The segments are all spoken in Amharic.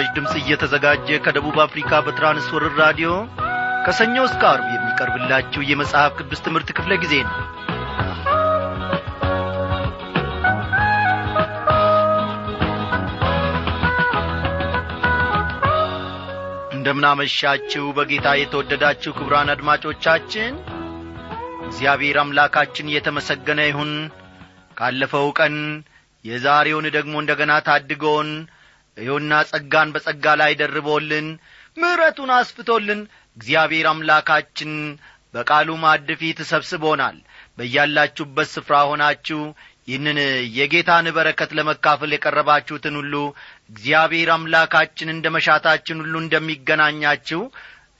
ይህ ምስራች ድምፅ እየተዘጋጀ ከደቡብ አፍሪካ በትራንስወርር ራዲዮ ከሰኞ እስከ አርብ የሚቀርብላችሁ የመጽሐፍ ቅዱስ ትምህርት ክፍለ ጊዜ ነው። እንደምናመሻችሁ በጌታ የተወደዳችሁ ክቡራን አድማጮቻችን እግዚአብሔር አምላካችን እየተመሰገነ ይሁን። ካለፈው ቀን የዛሬውን ደግሞ እንደ ገና ታድጎን ይኸውና ጸጋን በጸጋ ላይ ደርቦልን ምሕረቱን አስፍቶልን እግዚአብሔር አምላካችን በቃሉ ማዕድ ፊት ሰብስቦናል። በያላችሁበት ስፍራ ሆናችሁ ይህንን የጌታን በረከት ለመካፈል የቀረባችሁትን ሁሉ እግዚአብሔር አምላካችን እንደ መሻታችን ሁሉ እንደሚገናኛችሁ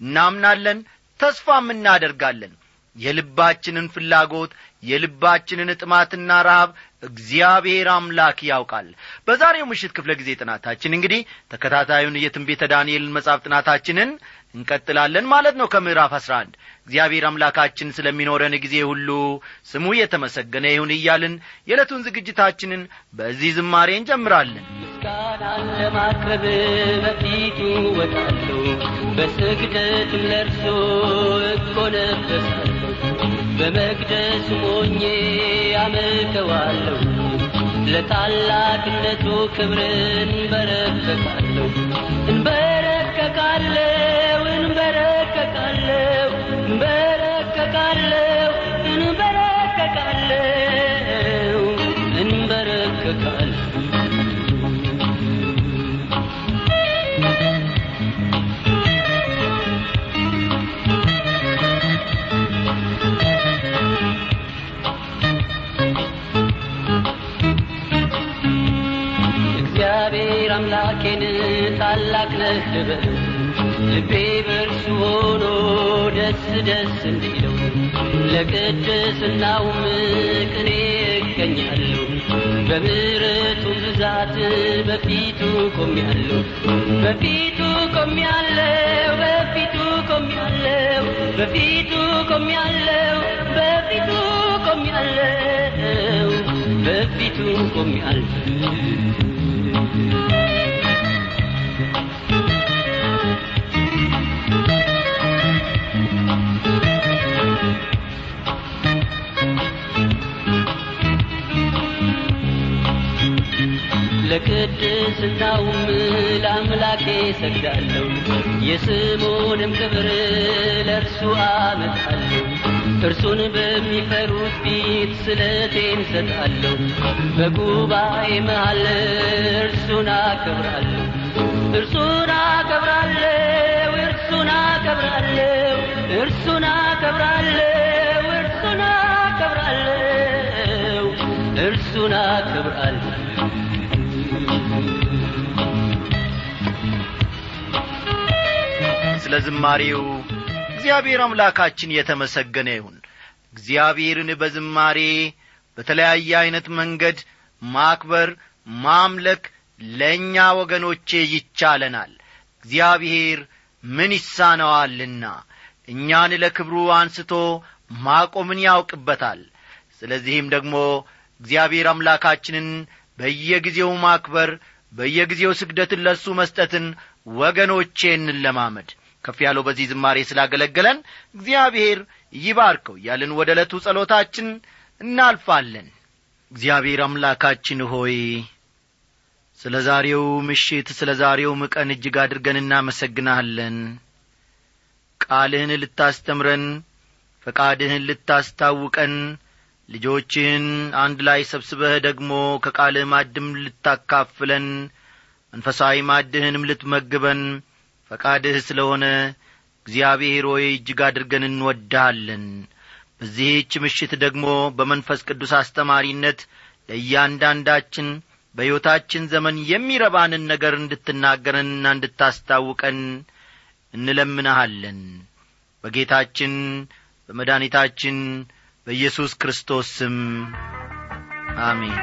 እናምናለን ተስፋም እናደርጋለን። የልባችንን ፍላጎት የልባችንን ጥማትና ረሃብ እግዚአብሔር አምላክ ያውቃል። በዛሬው ምሽት ክፍለ ጊዜ ጥናታችን እንግዲህ ተከታታዩን የትንቤተ ዳንኤልን መጽሐፍ ጥናታችንን እንቀጥላለን ማለት ነው ከምዕራፍ አስራ አንድ። እግዚአብሔር አምላካችን ስለሚኖረን ጊዜ ሁሉ ስሙ የተመሰገነ ይሁን እያልን የዕለቱን ዝግጅታችንን በዚህ ዝማሬ እንጀምራለን። ምስጋናን ለማቅረብ በፊቱ ወጣለሁ በስግደትም ለርሶ እኮነበሳለሁ በመቅደስ ሞኜ አመልከዋለሁ ለታላቅነቱ ክብርን እንበረከካለሁ እንበረከካለሁ እንበረከካለሁ እንበረከካለሁ እንበረከካለሁ እግዚአብሔር አምላኬን ታላቅ ነህ ልቤ በእርሱ ሆኖ ደስ ደስ እንዲለው ለቅድስናውም ቅኔ እገኛለሁ። በምሕረቱ ብዛት በፊቱ ቆሜያለሁ። በፊቱ ቆሜያለሁ በፊቱ ቆሜያለሁ በፊቱ ቆሜያለሁ በፊቱ ቆሜያለሁ በፊቱ ቆሜያለሁ ለቅድስናውም ለአምላኬ ሰግዳለሁ የስሙንም ክብር ለእርሱ አመጣለሁ። እርሱን በሚፈሩት ፊት ስለቴን ሰጣለሁ በጉባኤ መሃል እርሱን አከብራለሁ። እርሱን አከብራለሁ እርሱን አከብራለሁ እርሱን አከብራለሁ እርሱን አከብራለሁ እርሱን አከብራለሁ ስለ ዝማሬው እግዚአብሔር አምላካችን የተመሰገነ ይሁን። እግዚአብሔርን በዝማሬ በተለያየ ዐይነት መንገድ ማክበር ማምለክ ለእኛ ወገኖቼ ይቻለናል። እግዚአብሔር ምን ይሳነዋልና እኛን ለክብሩ አንስቶ ማቆምን ያውቅበታል። ስለዚህም ደግሞ እግዚአብሔር አምላካችንን በየጊዜው ማክበር በየጊዜው ስግደትን ለእሱ መስጠትን ወገኖቼ እንለማመድ ከፍ ያለው በዚህ ዝማሬ ስላገለገለን እግዚአብሔር ይባርከው እያልን ወደ ዕለቱ ጸሎታችን እናልፋለን። እግዚአብሔር አምላካችን ሆይ ስለ ዛሬው ምሽት ስለ ዛሬውም ቀን እጅግ አድርገን እናመሰግናለን። ቃልህን ልታስተምረን ፈቃድህን ልታስታውቀን ልጆችህን አንድ ላይ ሰብስበህ ደግሞ ከቃልህ ማድም ልታካፍለን መንፈሳዊ ማድህንም ልትመግበን ፈቃድህ ስለሆነ እግዚአብሔር ሆይ እጅግ አድርገን እንወድሃለን። በዚህች ምሽት ደግሞ በመንፈስ ቅዱስ አስተማሪነት ለእያንዳንዳችን በሕይወታችን ዘመን የሚረባንን ነገር እንድትናገረንና እንድታስታውቀን እንለምንሃለን። በጌታችን በመድኃኒታችን በኢየሱስ ክርስቶስ ስም አሜን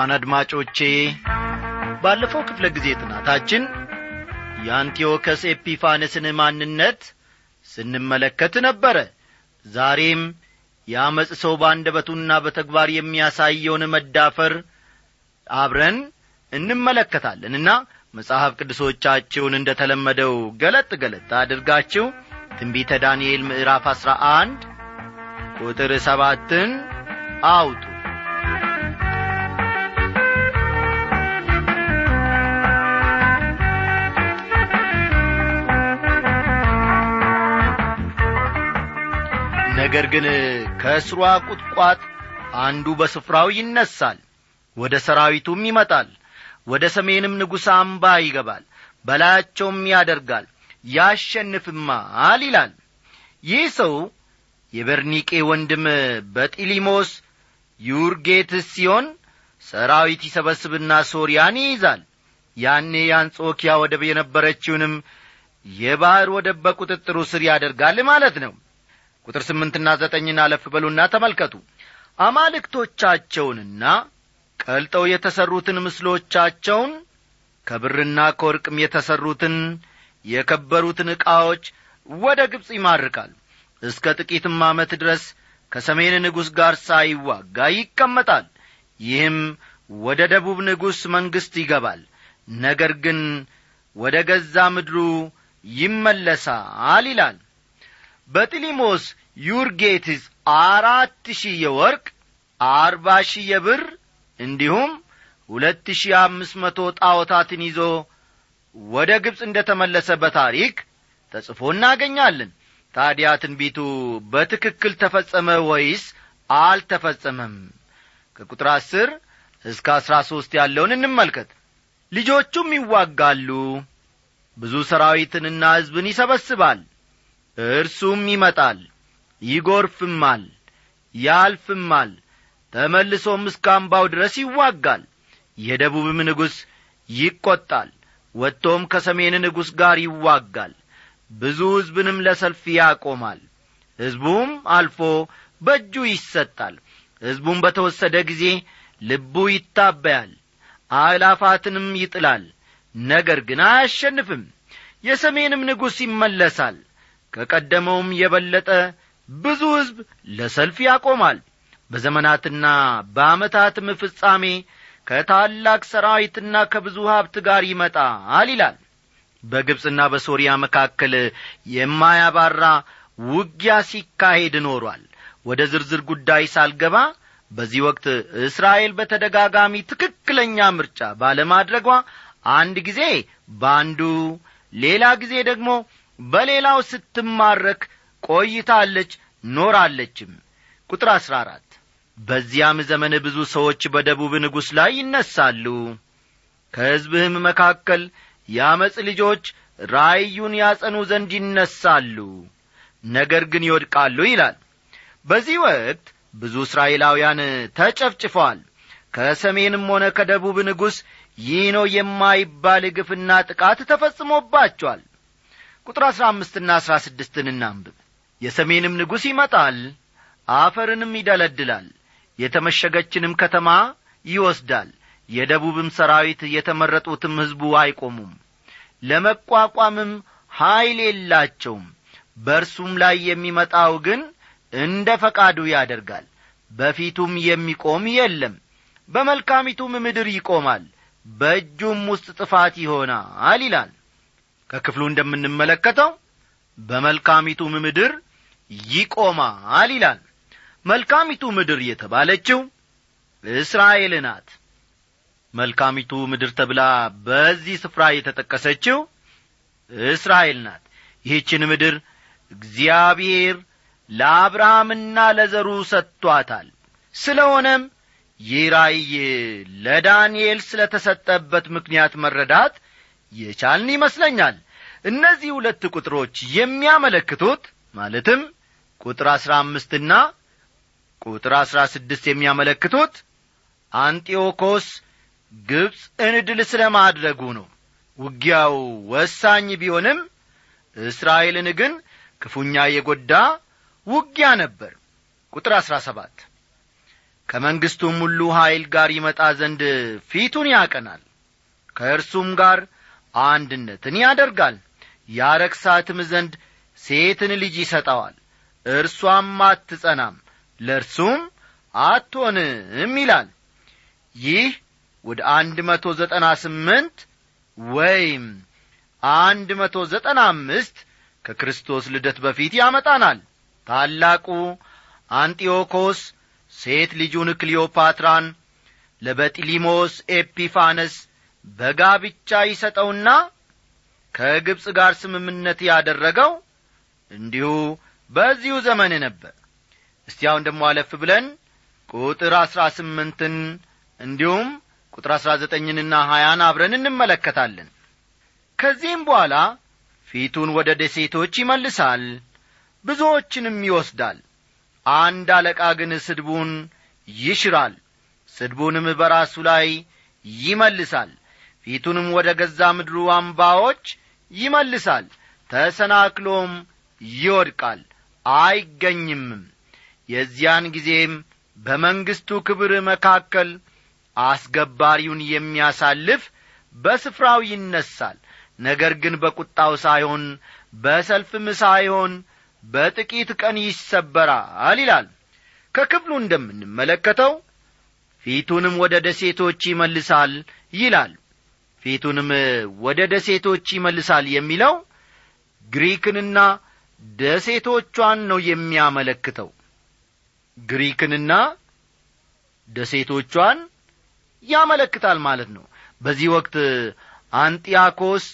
ክቡራን አድማጮቼ ባለፈው ክፍለ ጊዜ ጥናታችን የአንቲዮከስ ኤጲፋነስን ማንነት ስንመለከት ነበረ። ዛሬም የአመፅ ሰው በአንደበቱና በተግባር የሚያሳየውን መዳፈር አብረን እንመለከታለንና መጽሐፍ ቅዱሶቻችሁን እንደ ተለመደው ገለጥ ገለጥ አድርጋችሁ ትንቢተ ዳንኤል ምዕራፍ አሥራ አንድ ቁጥር ሰባትን አውጡ ነገር ግን ከእስሯ ቁጥቋጥ አንዱ በስፍራው ይነሳል ወደ ሰራዊቱም ይመጣል ወደ ሰሜንም ንጉሥ አምባ ይገባል በላያቸውም ያደርጋል ያሸንፍማል ይላል። ይህ ሰው የበርኒቄ ወንድም በጢሊሞስ ዩርጌትስ ሲሆን ሰራዊት ይሰበስብና ሶርያን ይይዛል። ያኔ የአንጾኪያ ወደብ የነበረችውንም የባሕር ወደብ በቁጥጥሩ ስር ያደርጋል ማለት ነው ቁጥር ስምንትና ዘጠኝን አለፍ በሉና ተመልከቱ። አማልክቶቻቸውንና ቀልጠው የተሠሩትን ምስሎቻቸውን ከብርና ከወርቅም የተሠሩትን የከበሩትን ዕቃዎች ወደ ግብፅ ይማርካል እስከ ጥቂትም ዓመት ድረስ ከሰሜን ንጉሥ ጋር ሳይዋጋ ይቀመጣል። ይህም ወደ ደቡብ ንጉሥ መንግሥት ይገባል። ነገር ግን ወደ ገዛ ምድሩ ይመለሳል ይላል በጢሊሞስ ዩርጌትስ አራት ሺህ የወርቅ አርባ ሺህ የብር እንዲሁም ሁለት ሺህ አምስት መቶ ጣዖታትን ይዞ ወደ ግብፅ እንደ ተመለሰ በታሪክ ተጽፎ እናገኛለን። ታዲያ ትንቢቱ በትክክል ተፈጸመ ወይስ አልተፈጸመም? ከቁጥር አስር እስከ አሥራ ሦስት ያለውን እንመልከት። ልጆቹም ይዋጋሉ ብዙ ሰራዊትንና ሕዝብን ይሰበስባል እርሱም ይመጣል ይጐርፍማል ያልፍማል ተመልሶም እስከ አምባው ድረስ ይዋጋል። የደቡብም ንጉሥ ይቈጣል ወጥቶም ከሰሜን ንጉሥ ጋር ይዋጋል። ብዙ ሕዝብንም ለሰልፍ ያቆማል ሕዝቡም አልፎ በእጁ ይሰጣል። ሕዝቡም በተወሰደ ጊዜ ልቡ ይታበያል አእላፋትንም ይጥላል። ነገር ግን አያሸንፍም የሰሜንም ንጉሥ ይመለሳል ከቀደመውም የበለጠ ብዙ ሕዝብ ለሰልፍ ያቆማል። በዘመናትና በዓመታትም ፍጻሜ ከታላቅ ሰራዊትና ከብዙ ሀብት ጋር ይመጣል ይላል። በግብፅና በሶርያ መካከል የማያባራ ውጊያ ሲካሄድ ኖሯል። ወደ ዝርዝር ጉዳይ ሳልገባ በዚህ ወቅት እስራኤል በተደጋጋሚ ትክክለኛ ምርጫ ባለማድረጓ አንድ ጊዜ በአንዱ ሌላ ጊዜ ደግሞ በሌላው ስትማረክ ቆይታለች ኖራለችም። ቁጥር አሥራ አራት በዚያም ዘመን ብዙ ሰዎች በደቡብ ንጉሥ ላይ ይነሳሉ። ከሕዝብህም መካከል የአመፅ ልጆች ራእዩን ያጸኑ ዘንድ ይነሳሉ ነገር ግን ይወድቃሉ ይላል። በዚህ ወቅት ብዙ እስራኤላውያን ተጨፍጭፈዋል ከሰሜንም ሆነ ከደቡብ ንጉሥ ይህ ነው የማይባል ግፍና ጥቃት ተፈጽሞባቸዋል ቁጥር አሥራ አምስትና አሥራ ስድስትን እናንብብ። የሰሜንም ንጉሥ ይመጣል አፈርንም ይደለድላል የተመሸገችንም ከተማ ይወስዳል የደቡብም ሰራዊት የተመረጡትም ሕዝቡ አይቆሙም። ለመቋቋምም ኀይል የላቸውም። በእርሱም ላይ የሚመጣው ግን እንደ ፈቃዱ ያደርጋል በፊቱም የሚቆም የለም። በመልካሚቱም ምድር ይቆማል በእጁም ውስጥ ጥፋት ይሆናል ይላል ከክፍሉ እንደምንመለከተው በመልካሚቱም ምድር ይቆማል ይላል። መልካሚቱ ምድር የተባለችው እስራኤል ናት። መልካሚቱ ምድር ተብላ በዚህ ስፍራ የተጠቀሰችው እስራኤል ናት። ይህችን ምድር እግዚአብሔር ለአብርሃምና ለዘሩ ሰጥቶአታል ስለሆነም ይህ ራእይ ለዳንኤል ስለ ተሰጠበት ምክንያት መረዳት የቻልን ይመስለኛል። እነዚህ ሁለት ቁጥሮች የሚያመለክቱት ማለትም ቁጥር አሥራ አምስትና ቁጥር አሥራ ስድስት የሚያመለክቱት አንጢዮኮስ ግብፅን ድል ስለ ማድረጉ ነው። ውጊያው ወሳኝ ቢሆንም እስራኤልን ግን ክፉኛ የጐዳ ውጊያ ነበር። ቁጥር አሥራ ሰባት ከመንግሥቱም ሁሉ ኀይል ጋር ይመጣ ዘንድ ፊቱን ያቀናል። ከእርሱም ጋር አንድነትን ያደርጋል። ያረክሳትም ዘንድ ሴትን ልጅ ይሰጠዋል። እርሷም አትጸናም ለእርሱም አትሆንም ይላል። ይህ ወደ አንድ መቶ ዘጠና ስምንት ወይም አንድ መቶ ዘጠና አምስት ከክርስቶስ ልደት በፊት ያመጣናል። ታላቁ አንጢዮኮስ ሴት ልጁን ክሊዮፓትራን ለበጢሊሞስ ኤጲፋነስ በጋብቻ ይሰጠውና ከግብፅ ጋር ስምምነት ያደረገው እንዲሁ በዚሁ ዘመን ነበር። እስቲ አሁን ደሞ አለፍ ብለን ቁጥር አሥራ ስምንትን እንዲሁም ቁጥር አሥራ ዘጠኝንና ሀያን አብረን እንመለከታለን። ከዚህም በኋላ ፊቱን ወደ ደሴቶች ይመልሳል ብዙዎችንም ይወስዳል። አንድ አለቃ ግን ስድቡን ይሽራል ስድቡንም በራሱ ላይ ይመልሳል ፊቱንም ወደ ገዛ ምድሩ አምባዎች ይመልሳል ተሰናክሎም ይወድቃል አይገኝምም። የዚያን ጊዜም በመንግሥቱ ክብር መካከል አስገባሪውን የሚያሳልፍ በስፍራው ይነሳል ነገር ግን በቁጣው ሳይሆን በሰልፍም ሳይሆን በጥቂት ቀን ይሰበራል ይላል። ከክፍሉ እንደምንመለከተው ፊቱንም ወደ ደሴቶች ይመልሳል ይላል ፊቱንም ወደ ደሴቶች ይመልሳል የሚለው ግሪክንና ደሴቶቿን ነው የሚያመለክተው። ግሪክንና ደሴቶቿን ያመለክታል ማለት ነው። በዚህ ወቅት አንጢያኮስ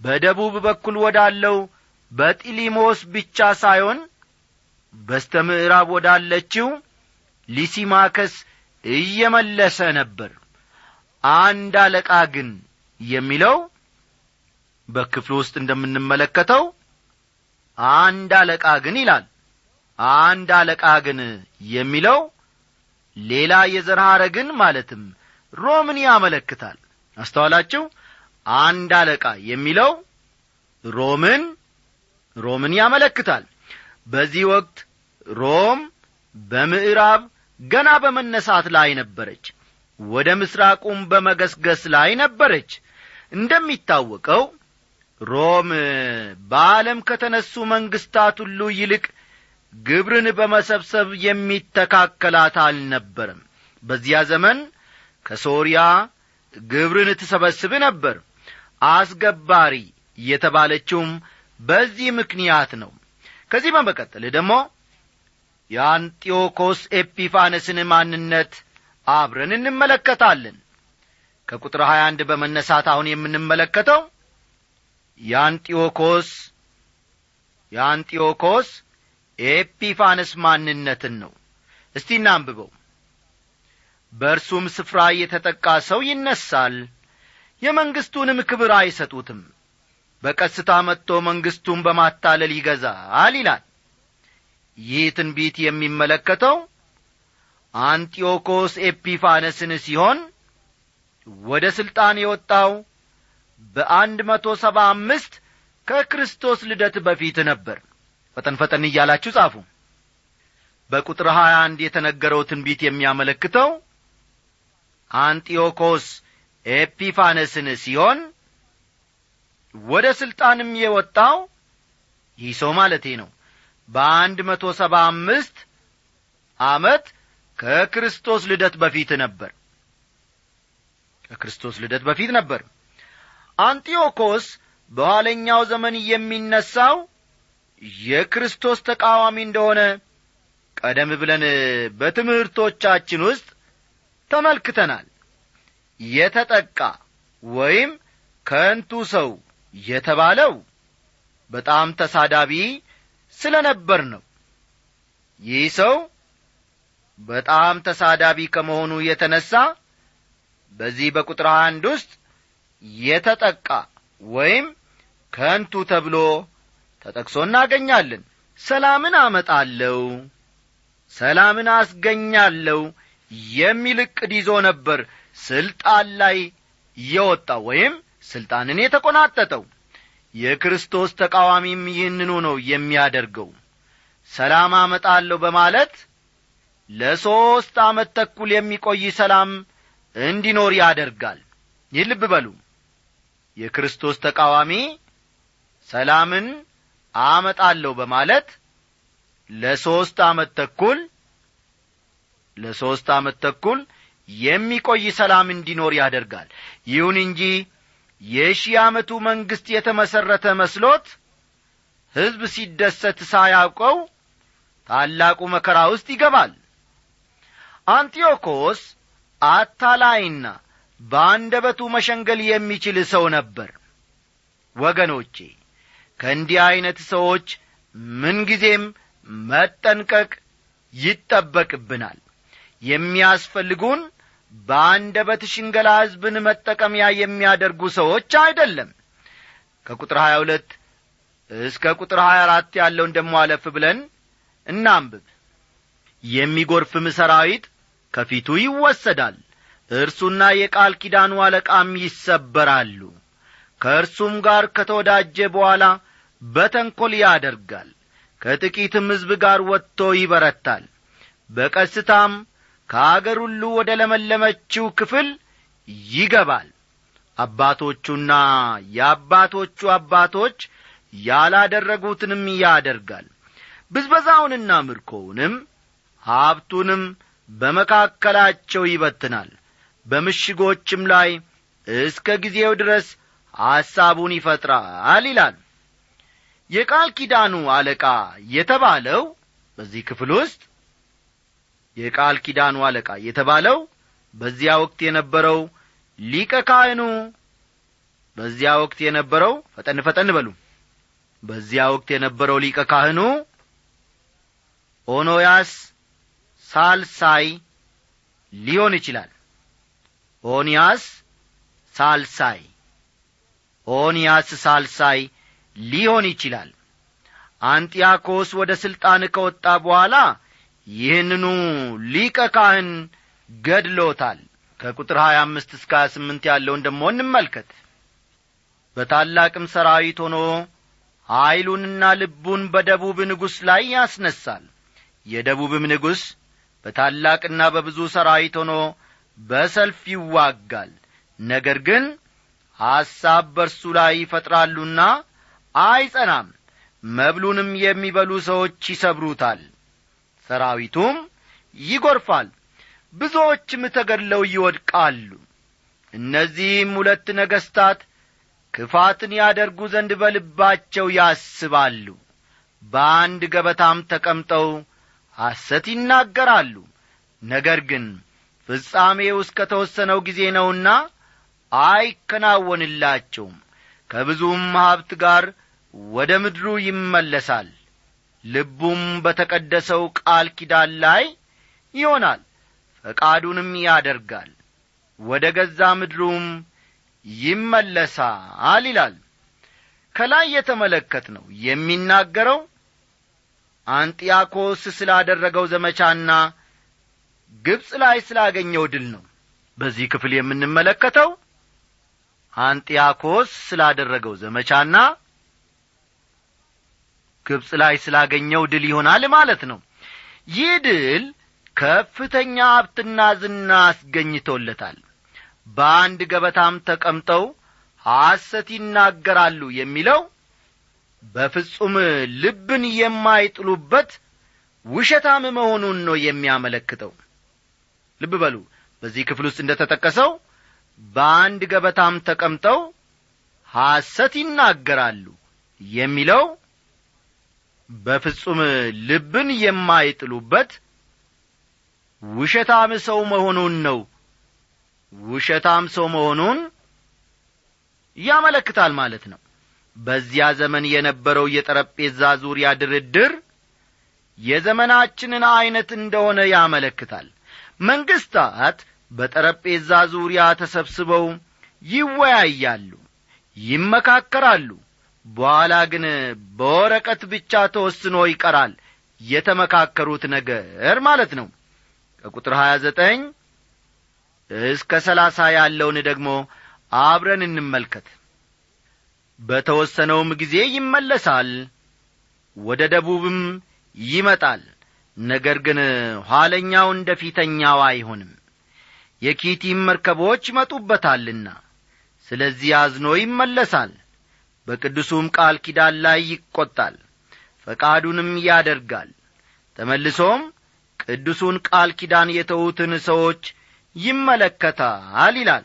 በደቡብ በኩል ወዳለው በጢሊሞስ ብቻ ሳይሆን በስተ ምዕራብ ወዳለችው ሊሲማከስ እየመለሰ ነበር አንድ አለቃ ግን የሚለው በክፍሉ ውስጥ እንደምንመለከተው አንድ አለቃ ግን ይላል። አንድ አለቃ ግን የሚለው ሌላ የዘር ሐረግን ማለትም ሮምን ያመለክታል። አስተዋላችሁ? አንድ አለቃ የሚለው ሮምን ሮምን ያመለክታል። በዚህ ወቅት ሮም በምዕራብ ገና በመነሳት ላይ ነበረች ወደ ምሥራቁም በመገስገስ ላይ ነበረች። እንደሚታወቀው ሮም በዓለም ከተነሱ መንግሥታት ሁሉ ይልቅ ግብርን በመሰብሰብ የሚተካከላት አልነበረም። በዚያ ዘመን ከሶርያ ግብርን ትሰበስብ ነበር። አስገባሪ የተባለችውም በዚህ ምክንያት ነው። ከዚህ በመቀጠል ደግሞ የአንጢዮኮስ ኤጲፋነስን ማንነት አብረን እንመለከታለን። ከቁጥር 21 በመነሳት አሁን የምንመለከተው የአንጢዮኮስ የአንጢዮኮስ ኤጲፋነስ ማንነትን ነው። እስቲ እናንብበው። በእርሱም ስፍራ የተጠቃ ሰው ይነሳል የመንግሥቱንም ክብር አይሰጡትም። በቀስታ መጥቶ መንግሥቱን በማታለል ይገዛል ይላል። ይህ ትንቢት የሚመለከተው አንጢዮኮስ ኤጲፋነስን ሲሆን ወደ ሥልጣን የወጣው በአንድ መቶ ሰባ አምስት ከክርስቶስ ልደት በፊት ነበር። ፈጠን ፈጠን እያላችሁ ጻፉ። በቁጥር ሀያ አንድ የተነገረው ትንቢት የሚያመለክተው አንጢዮኮስ ኤጲፋነስን ሲሆን ወደ ሥልጣንም የወጣው ይህ ሰው ማለቴ ነው። በአንድ መቶ ሰባ አምስት ዓመት ከክርስቶስ ልደት በፊት ነበር። ከክርስቶስ ልደት በፊት ነበር። አንጢዮኮስ በኋለኛው ዘመን የሚነሳው የክርስቶስ ተቃዋሚ እንደሆነ ቀደም ብለን በትምህርቶቻችን ውስጥ ተመልክተናል። የተጠቃ ወይም ከንቱ ሰው የተባለው በጣም ተሳዳቢ ስለ ነበር ነው። ይህ ሰው በጣም ተሳዳቢ ከመሆኑ የተነሣ በዚህ በቁጥር አንድ ውስጥ የተጠቃ ወይም ከንቱ ተብሎ ተጠቅሶ እናገኛለን። ሰላምን አመጣለሁ ሰላምን አስገኛለሁ የሚል ዕቅድ ይዞ ነበር ስልጣን ላይ የወጣው ወይም ስልጣንን የተቈናጠጠው የክርስቶስ ተቃዋሚም ይህንኑ ነው የሚያደርገው። ሰላም አመጣለሁ በማለት ለሦስት ዓመት ተኩል የሚቆይ ሰላም እንዲኖር ያደርጋል። ይህ ልብ በሉ። የክርስቶስ ተቃዋሚ ሰላምን አመጣለሁ በማለት ለሦስት ዓመት ተኩል ለሦስት ዓመት ተኩል የሚቆይ ሰላም እንዲኖር ያደርጋል። ይሁን እንጂ የሺህ ዓመቱ መንግሥት የተመሠረተ መስሎት ሕዝብ ሲደሰት ሳያውቀው ታላቁ መከራ ውስጥ ይገባል አንጢዮኮስ አታላይና በአንደበቱ መሸንገል የሚችል ሰው ነበር። ወገኖቼ ከእንዲህ ዐይነት ሰዎች ምንጊዜም መጠንቀቅ ይጠበቅብናል። የሚያስፈልጉን በአንደበት ሽንገላ ሕዝብን መጠቀሚያ የሚያደርጉ ሰዎች አይደለም። ከቁጥር ሀያ ሁለት እስከ ቁጥር ሀያ አራት ያለውን ደሞ አለፍ ብለን እናንብብ። የሚጐርፍም ሰራዊት ከፊቱ ይወሰዳል። እርሱና የቃል ኪዳኑ አለቃም ይሰበራሉ። ከእርሱም ጋር ከተወዳጀ በኋላ በተንኰል ያደርጋል። ከጥቂትም ሕዝብ ጋር ወጥቶ ይበረታል። በቀስታም ከአገር ሁሉ ወደ ለመለመችው ክፍል ይገባል። አባቶቹና የአባቶቹ አባቶች ያላደረጉትንም ያደርጋል። ብዝበዛውንና ምርኮውንም ሀብቱንም በመካከላቸው ይበትናል። በምሽጎችም ላይ እስከ ጊዜው ድረስ ሐሳቡን ይፈጥራል ይላል። የቃል ኪዳኑ አለቃ የተባለው በዚህ ክፍል ውስጥ የቃል ኪዳኑ አለቃ የተባለው በዚያ ወቅት የነበረው ሊቀ ካህኑ በዚያ ወቅት የነበረው ፈጠን ፈጠን በሉ። በዚያ ወቅት የነበረው ሊቀ ካህኑ ኦኖያስ ሳልሳይ ሊሆን ይችላል። ኦንያስ ሳልሳይ ኦንያስ ሳልሳይ ሊሆን ይችላል። አንጢያኮስ ወደ ሥልጣን ከወጣ በኋላ ይህንኑ ሊቀ ካህን ገድሎታል። ከቁጥር ሀያ አምስት እስከ ሀያ ስምንት ያለውን ደሞ እንመልከት። በታላቅም ሰራዊት ሆኖ ኀይሉንና ልቡን በደቡብ ንጉሥ ላይ ያስነሳል። የደቡብም ንጉሥ በታላቅና በብዙ ሰራዊት ሆኖ በሰልፍ ይዋጋል። ነገር ግን ሐሳብ በርሱ ላይ ይፈጥራሉና አይጸናም። መብሉንም የሚበሉ ሰዎች ይሰብሩታል ሰራዊቱም ይጐርፋል ብዙዎችም ተገድለው ይወድቃሉ። እነዚህም ሁለት ነገሥታት ክፋትን ያደርጉ ዘንድ በልባቸው ያስባሉ። በአንድ ገበታም ተቀምጠው ሐሰት ይናገራሉ። ነገር ግን ፍጻሜው እስከ ተወሰነው ጊዜ ነውና አይከናወንላቸውም። ከብዙም ሀብት ጋር ወደ ምድሩ ይመለሳል። ልቡም በተቀደሰው ቃል ኪዳን ላይ ይሆናል ፈቃዱንም ያደርጋል። ወደ ገዛ ምድሩም ይመለሳል ይላል። ከላይ የተመለከት ነው የሚናገረው አንጢያኮስ ስላደረገው ዘመቻና ግብፅ ላይ ስላገኘው ድል ነው። በዚህ ክፍል የምንመለከተው አንጢያኮስ ስላደረገው ዘመቻና ግብፅ ላይ ስላገኘው ድል ይሆናል ማለት ነው። ይህ ድል ከፍተኛ ሀብትና ዝና አስገኝቶለታል። በአንድ ገበታም ተቀምጠው ሐሰት ይናገራሉ የሚለው በፍጹም ልብን የማይጥሉበት ውሸታም መሆኑን ነው የሚያመለክተው። ልብ በሉ በዚህ ክፍል ውስጥ እንደ ተጠቀሰው በአንድ ገበታም ተቀምጠው ሐሰት ይናገራሉ የሚለው በፍጹም ልብን የማይጥሉበት ውሸታም ሰው መሆኑን ነው። ውሸታም ሰው መሆኑን ያመለክታል ማለት ነው በዚያ ዘመን የነበረው የጠረጴዛ ዙሪያ ድርድር የዘመናችንን ዐይነት እንደሆነ ያመለክታል። መንግሥታት በጠረጴዛ ዙሪያ ተሰብስበው ይወያያሉ ይመካከራሉ። በኋላ ግን በወረቀት ብቻ ተወስኖ ይቀራል የተመካከሩት ነገር ማለት ነው። ከቁጥር ሀያ ዘጠኝ እስከ ሰላሳ ያለውን ደግሞ አብረን እንመልከት በተወሰነውም ጊዜ ይመለሳል ወደ ደቡብም ይመጣል። ነገር ግን ኋለኛው እንደ ፊተኛው አይሆንም። የኪቲም መርከቦች ይመጡበታልና ስለዚህ አዝኖ ይመለሳል። በቅዱሱም ቃል ኪዳን ላይ ይቈጣል ፈቃዱንም ያደርጋል። ተመልሶም ቅዱሱን ቃል ኪዳን የተዉትን ሰዎች ይመለከታል ይላል።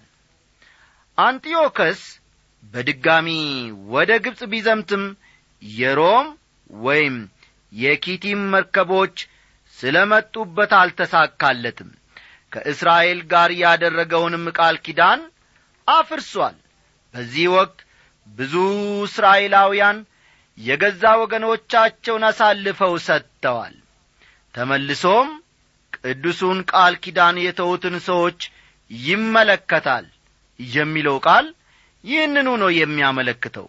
አንጢዮከስ በድጋሚ ወደ ግብፅ ቢዘምትም የሮም ወይም የኪቲም መርከቦች ስለ መጡበት አልተሳካለትም። ከእስራኤል ጋር ያደረገውንም ቃል ኪዳን አፍርሷል። በዚህ ወቅት ብዙ እስራኤላውያን የገዛ ወገኖቻቸውን አሳልፈው ሰጥተዋል። ተመልሶም ቅዱሱን ቃል ኪዳን የተዉትን ሰዎች ይመለከታል የሚለው ቃል ይህንኑ ነው የሚያመለክተው።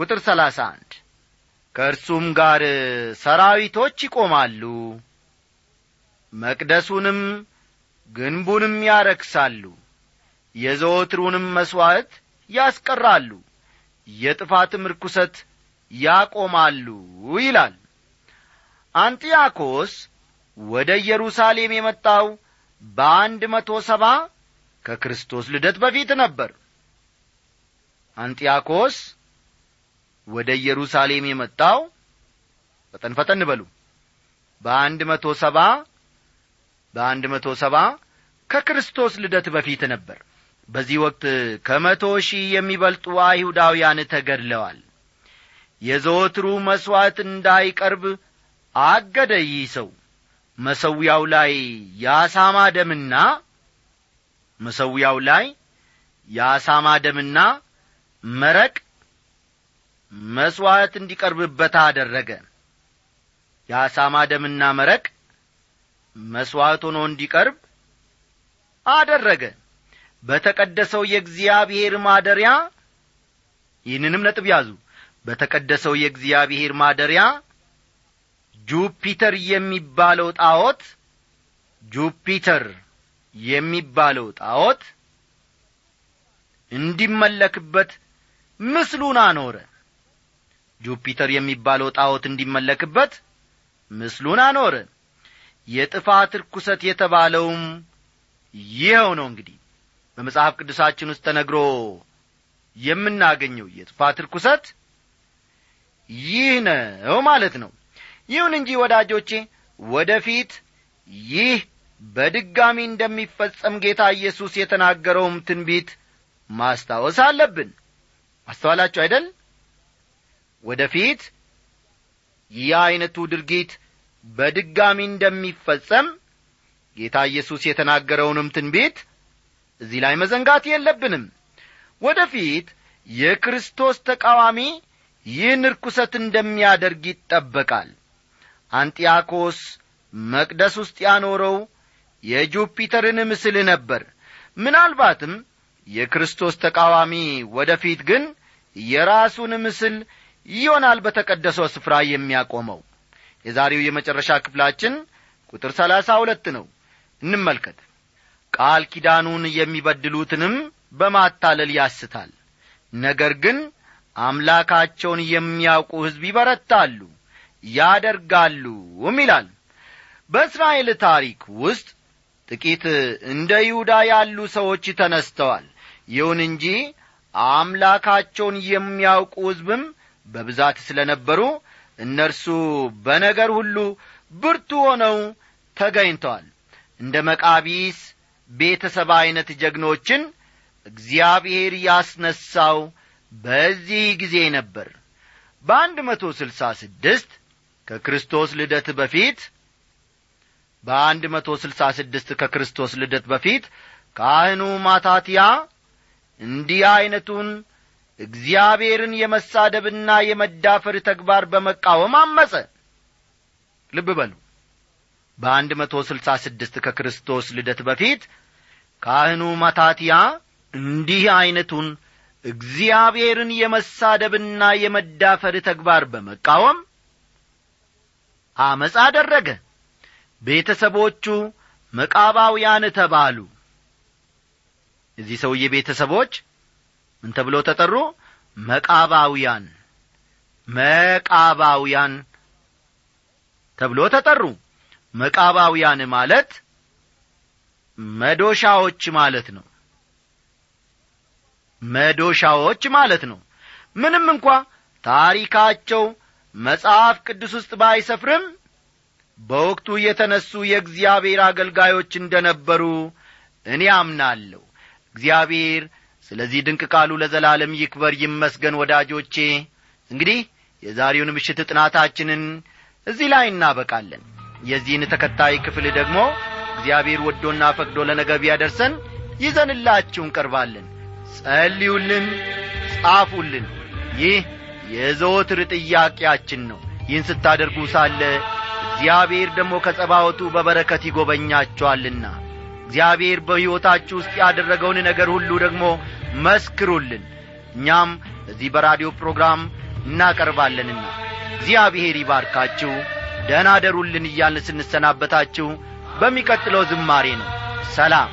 ቁጥር ሰላሳ አንድ ከእርሱም ጋር ሰራዊቶች ይቆማሉ መቅደሱንም ግንቡንም ያረክሳሉ የዘወትሩንም መሥዋዕት ያስቀራሉ የጥፋትም ርኩሰት ያቆማሉ ይላል። አንጢያኮስ ወደ ኢየሩሳሌም የመጣው በአንድ መቶ ሰባ ከክርስቶስ ልደት በፊት ነበር አንጢያኮስ ወደ ኢየሩሳሌም የመጣው ፈጠን ፈጠን በሉ። በአንድ መቶ ሰባ በአንድ መቶ ሰባ ከክርስቶስ ልደት በፊት ነበር። በዚህ ወቅት ከመቶ ሺህ የሚበልጡ አይሁዳውያን ተገድለዋል። የዘወትሩ መሥዋዕት እንዳይቀርብ አገደ ይህ ሰው። መሰዊያው ላይ የአሳማ ደምና መሰዊያው ላይ የአሳማ ደምና መረቅ መሥዋዕት እንዲቀርብበት አደረገ። የአሳማ ደምና መረቅ መሥዋዕት ሆኖ እንዲቀርብ አደረገ። በተቀደሰው የእግዚአብሔር ማደሪያ ይህንንም ነጥብ ያዙ። በተቀደሰው የእግዚአብሔር ማደሪያ ጁፒተር የሚባለው ጣዖት ጁፒተር የሚባለው ጣዖት እንዲመለክበት ምስሉን አኖረ። ጁፒተር የሚባለው ጣዖት እንዲመለክበት ምስሉን አኖረ። የጥፋት ርኩሰት የተባለውም ይኸው ነው እንግዲህ። በመጽሐፍ ቅዱሳችን ውስጥ ተነግሮ የምናገኘው የጥፋት ርኩሰት ይህ ነው ማለት ነው። ይሁን እንጂ ወዳጆቼ ወደፊት ይህ በድጋሚ እንደሚፈጸም ጌታ ኢየሱስ የተናገረውም ትንቢት ማስታወስ አለብን አስተዋላችሁ አይደል? ወደፊት ይህ ዐይነቱ ድርጊት በድጋሚ እንደሚፈጸም ጌታ ኢየሱስ የተናገረውንም ትንቢት እዚህ ላይ መዘንጋት የለብንም። ወደፊት የክርስቶስ ተቃዋሚ ይህን ርኩሰት እንደሚያደርግ ይጠበቃል። አንጢያኮስ መቅደስ ውስጥ ያኖረው የጁፒተርን ምስል ነበር። ምናልባትም የክርስቶስ ተቃዋሚ ወደፊት ግን የራሱን ምስል ይሆናል በተቀደሰው ስፍራ የሚያቆመው። የዛሬው የመጨረሻ ክፍላችን ቁጥር ሰላሳ ሁለት ነው። እንመልከት። ቃል ኪዳኑን የሚበድሉትንም በማታለል ያስታል። ነገር ግን አምላካቸውን የሚያውቁ ሕዝብ ይበረታሉ ያደርጋሉም ይላል። በእስራኤል ታሪክ ውስጥ ጥቂት እንደ ይሁዳ ያሉ ሰዎች ተነስተዋል። ይሁን እንጂ አምላካቸውን የሚያውቁ ሕዝብም በብዛት ስለ ነበሩ እነርሱ በነገር ሁሉ ብርቱ ሆነው ተገኝተዋል። እንደ መቃቢስ ቤተሰብ ዐይነት ጀግኖችን እግዚአብሔር ያስነሳው በዚህ ጊዜ ነበር። በአንድ መቶ ስልሳ ስድስት ከክርስቶስ ልደት በፊት በአንድ መቶ ስልሳ ስድስት ከክርስቶስ ልደት በፊት ካህኑ ማታትያ እንዲህ ዐይነቱን እግዚአብሔርን የመሳደብና የመዳፈር ተግባር በመቃወም አመፀ። ልብ በሉ። በአንድ መቶ ስልሳ ስድስት ከክርስቶስ ልደት በፊት ካህኑ ማታትያ እንዲህ ዐይነቱን እግዚአብሔርን የመሳደብና የመዳፈር ተግባር በመቃወም አመፃ አደረገ። ቤተሰቦቹ መቃባውያን ተባሉ እዚህ ሰውዬ ቤተሰቦች ምን ተብሎ ተጠሩ? መቃባውያን መቃባውያን ተብሎ ተጠሩ። መቃባውያን ማለት መዶሻዎች ማለት ነው። መዶሻዎች ማለት ነው። ምንም እንኳ ታሪካቸው መጽሐፍ ቅዱስ ውስጥ ባይሰፍርም በወቅቱ የተነሱ የእግዚአብሔር አገልጋዮች እንደ ነበሩ እኔ አምናለሁ እግዚአብሔር ስለዚህ ድንቅ ቃሉ ለዘላለም ይክበር ይመስገን ወዳጆቼ። እንግዲህ የዛሬውን ምሽት ጥናታችንን እዚህ ላይ እናበቃለን። የዚህን ተከታይ ክፍል ደግሞ እግዚአብሔር ወዶና ፈቅዶ ለነገ ቢያደርሰን ይዘንላችሁ እንቀርባለን። ጸልዩልን ጻፉልን። ይህ የዘወትር ጥያቄያችን ነው። ይህን ስታደርጉ ሳለ እግዚአብሔር ደግሞ ከጸባወቱ በበረከት ይጐበኛችኋልና እግዚአብሔር በሕይወታችሁ ውስጥ ያደረገውን ነገር ሁሉ ደግሞ መስክሩልን። እኛም በዚህ በራዲዮ ፕሮግራም እናቀርባለንና እግዚአብሔር ይባርካችሁ ደህና አደሩልን እያልን ስንሰናበታችሁ በሚቀጥለው ዝማሬ ነው። ሰላም